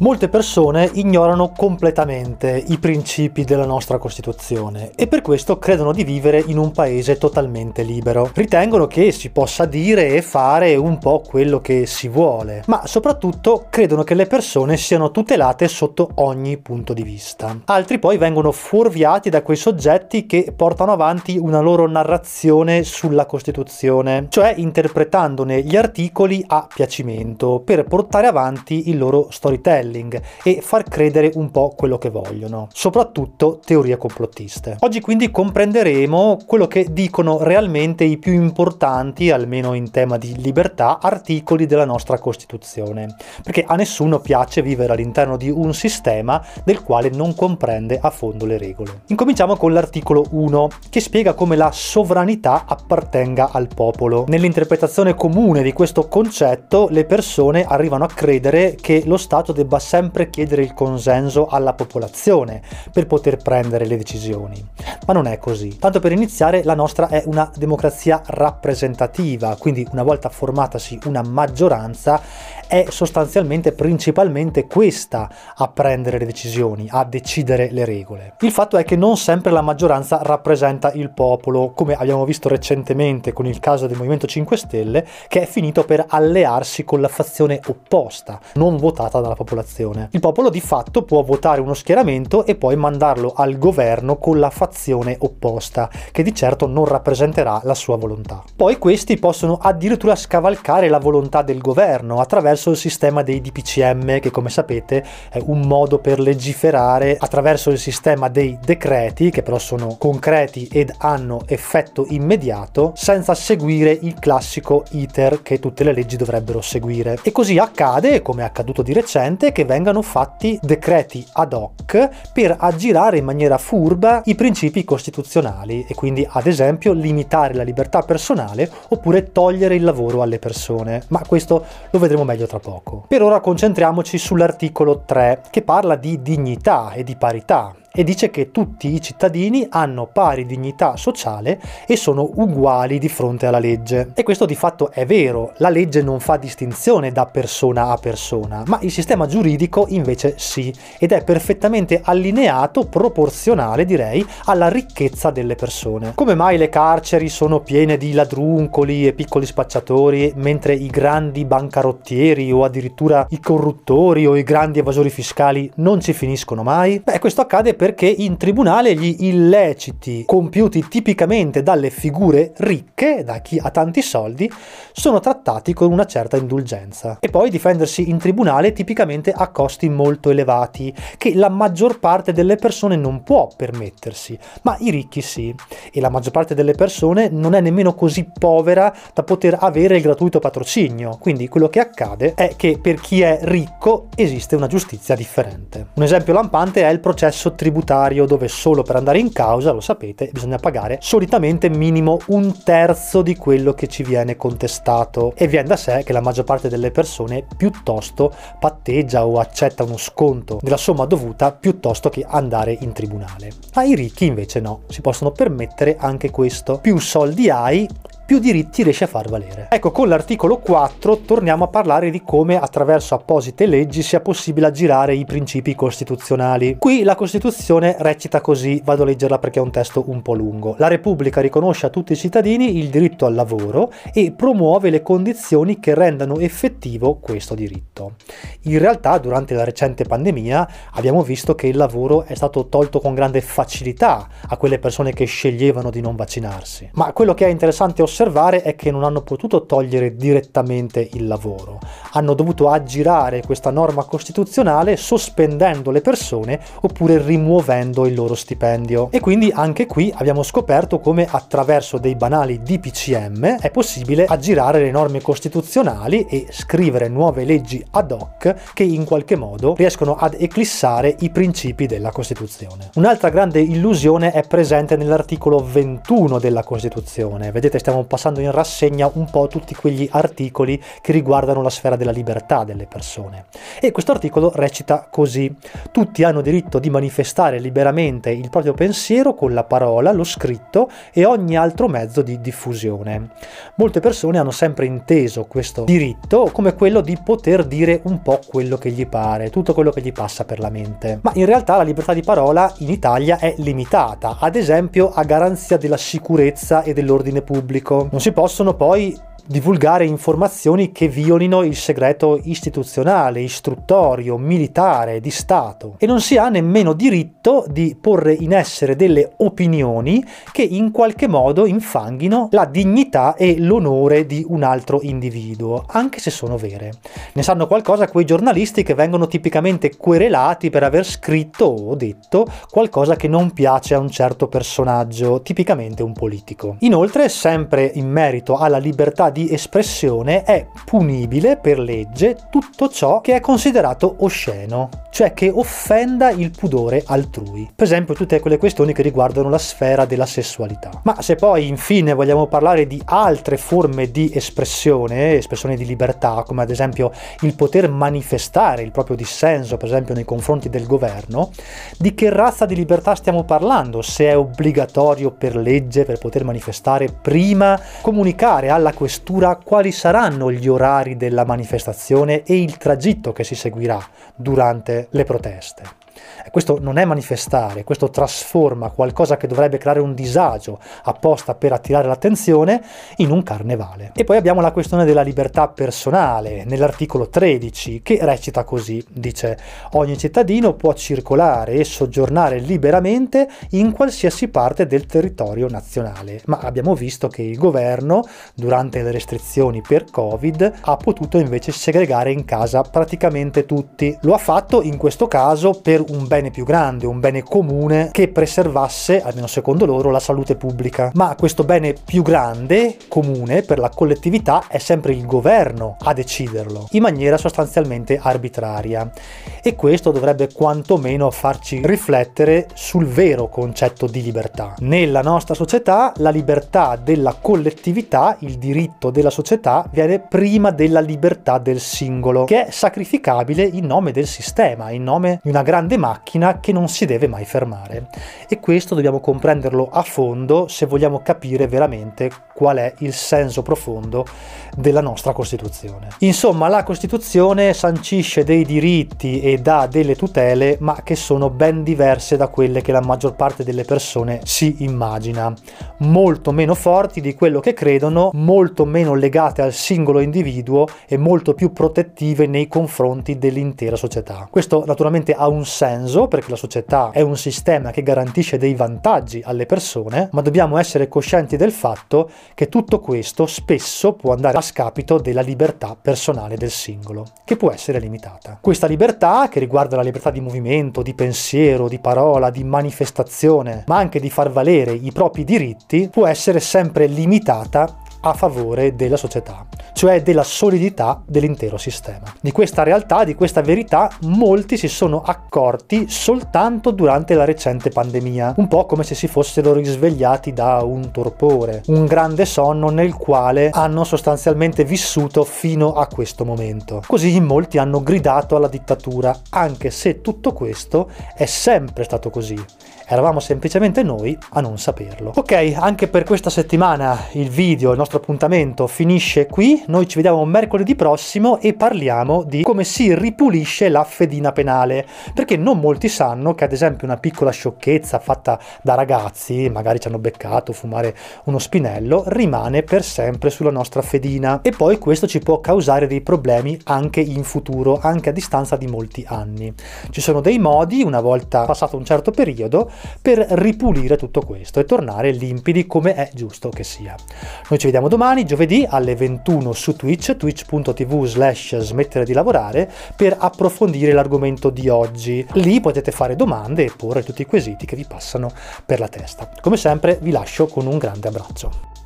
Molte persone ignorano completamente i principi della nostra Costituzione e per questo credono di vivere in un paese totalmente libero. Ritengono che si possa dire e fare un po' quello che si vuole, ma soprattutto credono che le persone siano tutelate sotto ogni punto di vista. Altri poi vengono fuorviati da quei soggetti che portano avanti una loro narrazione sulla Costituzione, cioè interpretandone gli articoli a piacimento per portare avanti il loro storytelling storytelling e far credere un po' quello che vogliono, soprattutto teorie complottiste. Oggi quindi comprenderemo quello che dicono realmente i più importanti, almeno in tema di libertà, articoli della nostra Costituzione, perché a nessuno piace vivere all'interno di un sistema del quale non comprende a fondo le regole. Incominciamo con l'articolo 1, che spiega come la sovranità appartenga al popolo. Nell'interpretazione comune di questo concetto, le persone arrivano a credere che lo Stato debba debba sempre chiedere il consenso alla popolazione per poter prendere le decisioni. Ma non è così. Tanto per iniziare, la nostra è una democrazia rappresentativa, quindi una volta formatasi una maggioranza, è sostanzialmente principalmente questa a prendere le decisioni, a decidere le regole. Il fatto è che non sempre la maggioranza rappresenta il popolo, come abbiamo visto recentemente con il caso del Movimento 5 Stelle, che è finito per allearsi con la fazione opposta, non votata dalla popolazione. Il popolo di fatto può votare uno schieramento e poi mandarlo al governo con la fazione opposta, che di certo non rappresenterà la sua volontà. Poi questi possono addirittura scavalcare la volontà del governo attraverso il sistema dei DPCM, che come sapete è un modo per legiferare attraverso il sistema dei decreti, che però sono concreti ed hanno effetto immediato, senza seguire il classico iter che tutte le leggi dovrebbero seguire. E così accade, come è accaduto di recente, che vengano fatti decreti ad hoc per aggirare in maniera furba i principi costituzionali e quindi ad esempio limitare la libertà personale oppure togliere il lavoro alle persone. Ma questo lo vedremo meglio tra poco. Per ora concentriamoci sull'articolo 3 che parla di dignità e di parità e dice che tutti i cittadini hanno pari dignità sociale e sono uguali di fronte alla legge. E questo di fatto è vero, la legge non fa distinzione da persona a persona, ma il sistema giuridico invece sì, ed è perfettamente allineato, proporzionale direi, alla ricchezza delle persone. Come mai le carceri sono piene di ladruncoli e piccoli spacciatori, mentre i grandi bancarottieri o addirittura i corruttori o i grandi evasori fiscali non ci finiscono mai? Beh, questo accade perché in tribunale gli illeciti compiuti tipicamente dalle figure ricche, da chi ha tanti soldi, sono trattati con una certa indulgenza. E poi difendersi in tribunale tipicamente a costi molto elevati, che la maggior parte delle persone non può permettersi, ma i ricchi sì. E la maggior parte delle persone non è nemmeno così povera da poter avere il gratuito patrocinio. Quindi quello che accade è che per chi è ricco esiste una giustizia differente. Un esempio lampante è il processo tribunale tributario dove solo per andare in causa, lo sapete, bisogna pagare solitamente minimo un terzo di quello che ci viene contestato e viene da sé che la maggior parte delle persone piuttosto patteggia o accetta uno sconto della somma dovuta piuttosto che andare in tribunale. Ai ricchi invece no, si possono permettere anche questo. Più soldi hai, più diritti riesce a far valere. Ecco, con l'articolo 4 torniamo a parlare di come attraverso apposite leggi sia possibile aggirare i principi costituzionali. Qui la Costituzione recita così, vado a leggerla perché è un testo un po' lungo. La Repubblica riconosce a tutti i cittadini il diritto al lavoro e promuove le condizioni che rendano effettivo questo diritto. In realtà, durante la recente pandemia abbiamo visto che il lavoro è stato tolto con grande facilità a quelle persone che sceglievano di non vaccinarsi. Ma quello che è interessante osservare osservare è che non hanno potuto togliere direttamente il lavoro, hanno dovuto aggirare questa norma costituzionale sospendendo le persone oppure rimuovendo il loro stipendio. E quindi anche qui abbiamo scoperto come attraverso dei banali DPCM è possibile aggirare le norme costituzionali e scrivere nuove leggi ad hoc che in qualche modo riescono ad eclissare i principi della Costituzione. Un'altra grande illusione è presente nell'articolo 21 della Costituzione. Vedete, stiamo passando in rassegna un po' tutti quegli articoli che riguardano la sfera della libertà delle persone. E questo articolo recita così: tutti hanno diritto di manifestare liberamente il proprio pensiero con la parola, lo scritto e ogni altro mezzo di diffusione. Molte persone hanno sempre inteso questo diritto come quello di poter dire un po' quello che gli pare, tutto quello che gli passa per la mente. Ma in realtà la libertà di parola in Italia è limitata, ad esempio a garanzia della sicurezza e dell'ordine pubblico. Non si possono poi divulgare informazioni che violino il segreto istituzionale, istruttorio, militare, di Stato e non si ha nemmeno diritto di porre in essere delle opinioni che in qualche modo infanghino la dignità e l'onore di un altro individuo, anche se sono vere. Ne sanno qualcosa quei giornalisti che vengono tipicamente querelati per aver scritto o detto qualcosa che non piace a un certo personaggio, tipicamente un politico. Inoltre, sempre in merito alla libertà di espressione è punibile per legge tutto ciò che è considerato osceno, cioè che offenda il pudore altrui. Per esempio tutte quelle questioni che riguardano la sfera della sessualità. Ma se poi infine vogliamo parlare di altre forme di espressione, espressione di libertà, come ad esempio il poter manifestare il proprio dissenso, per esempio nei confronti del governo, di che razza di libertà stiamo parlando? Se è obbligatorio per legge per poter manifestare prima comunicare alla questura questura quali saranno gli orari della manifestazione e il tragitto che si seguirà durante le proteste. Questo non è manifestare, questo trasforma qualcosa che dovrebbe creare un disagio apposta per attirare l'attenzione in un carnevale. E poi abbiamo la questione della libertà personale nell'articolo 13 che recita così, dice ogni cittadino può circolare e soggiornare liberamente in qualsiasi parte del territorio nazionale, ma abbiamo visto che il governo durante le restrizioni per Covid ha potuto invece segregare in casa praticamente tutti. Lo ha fatto in questo caso per un bene più grande, un bene comune che preservasse, almeno secondo loro, la salute pubblica. Ma questo bene più grande, comune per la collettività, è sempre il governo a deciderlo, in maniera sostanzialmente arbitraria. E questo dovrebbe quantomeno farci riflettere sul vero concetto di libertà. Nella nostra società la libertà della collettività, il diritto della società, viene prima della libertà del singolo, che è sacrificabile in nome del sistema, in nome di una grande macchina che non si deve mai fermare. E questo dobbiamo comprenderlo a fondo se vogliamo capire veramente qual è il senso profondo della nostra Costituzione. Insomma, la Costituzione sancisce dei diritti e dà delle tutele, ma che sono ben diverse da quelle che la maggior parte delle persone si immagina. Molto meno forti di quello che credono, molto meno legate al singolo individuo e molto più protettive nei confronti dell'intera società. Questo naturalmente ha un senso senso perché la società è un sistema che garantisce dei vantaggi alle persone, ma dobbiamo essere coscienti del fatto che tutto questo spesso può andare a scapito della libertà personale del singolo, che può essere limitata. Questa libertà, che riguarda la libertà di movimento, di pensiero, di parola, di manifestazione, ma anche di far valere i propri diritti, può essere sempre limitata a favore della società, cioè della solidità dell'intero sistema. Di questa realtà, di questa verità, molti si sono accorti soltanto durante la recente pandemia, un po' come se si fossero risvegliati da un torpore, un grande sonno nel quale hanno sostanzialmente vissuto fino a questo momento. Così molti hanno gridato alla dittatura, anche se tutto questo è sempre stato così eravamo semplicemente noi a non saperlo. Ok, anche per questa settimana il video, il nostro appuntamento finisce qui, noi ci vediamo mercoledì prossimo e parliamo di come si ripulisce la fedina penale, perché non molti sanno che ad esempio una piccola sciocchezza fatta da ragazzi, magari ci hanno beccato fumare uno spinello, rimane per sempre sulla nostra fedina e poi questo ci può causare dei problemi anche in futuro, anche a distanza di molti anni. Ci sono dei modi, una volta passato un certo periodo, per ripulire tutto questo e tornare limpidi come è giusto che sia. Noi ci vediamo domani, giovedì alle 21 su Twitch, twitch.tv slash smettere di lavorare, per approfondire l'argomento di oggi. Lì potete fare domande e porre tutti i quesiti che vi passano per la testa. Come sempre vi lascio con un grande abbraccio.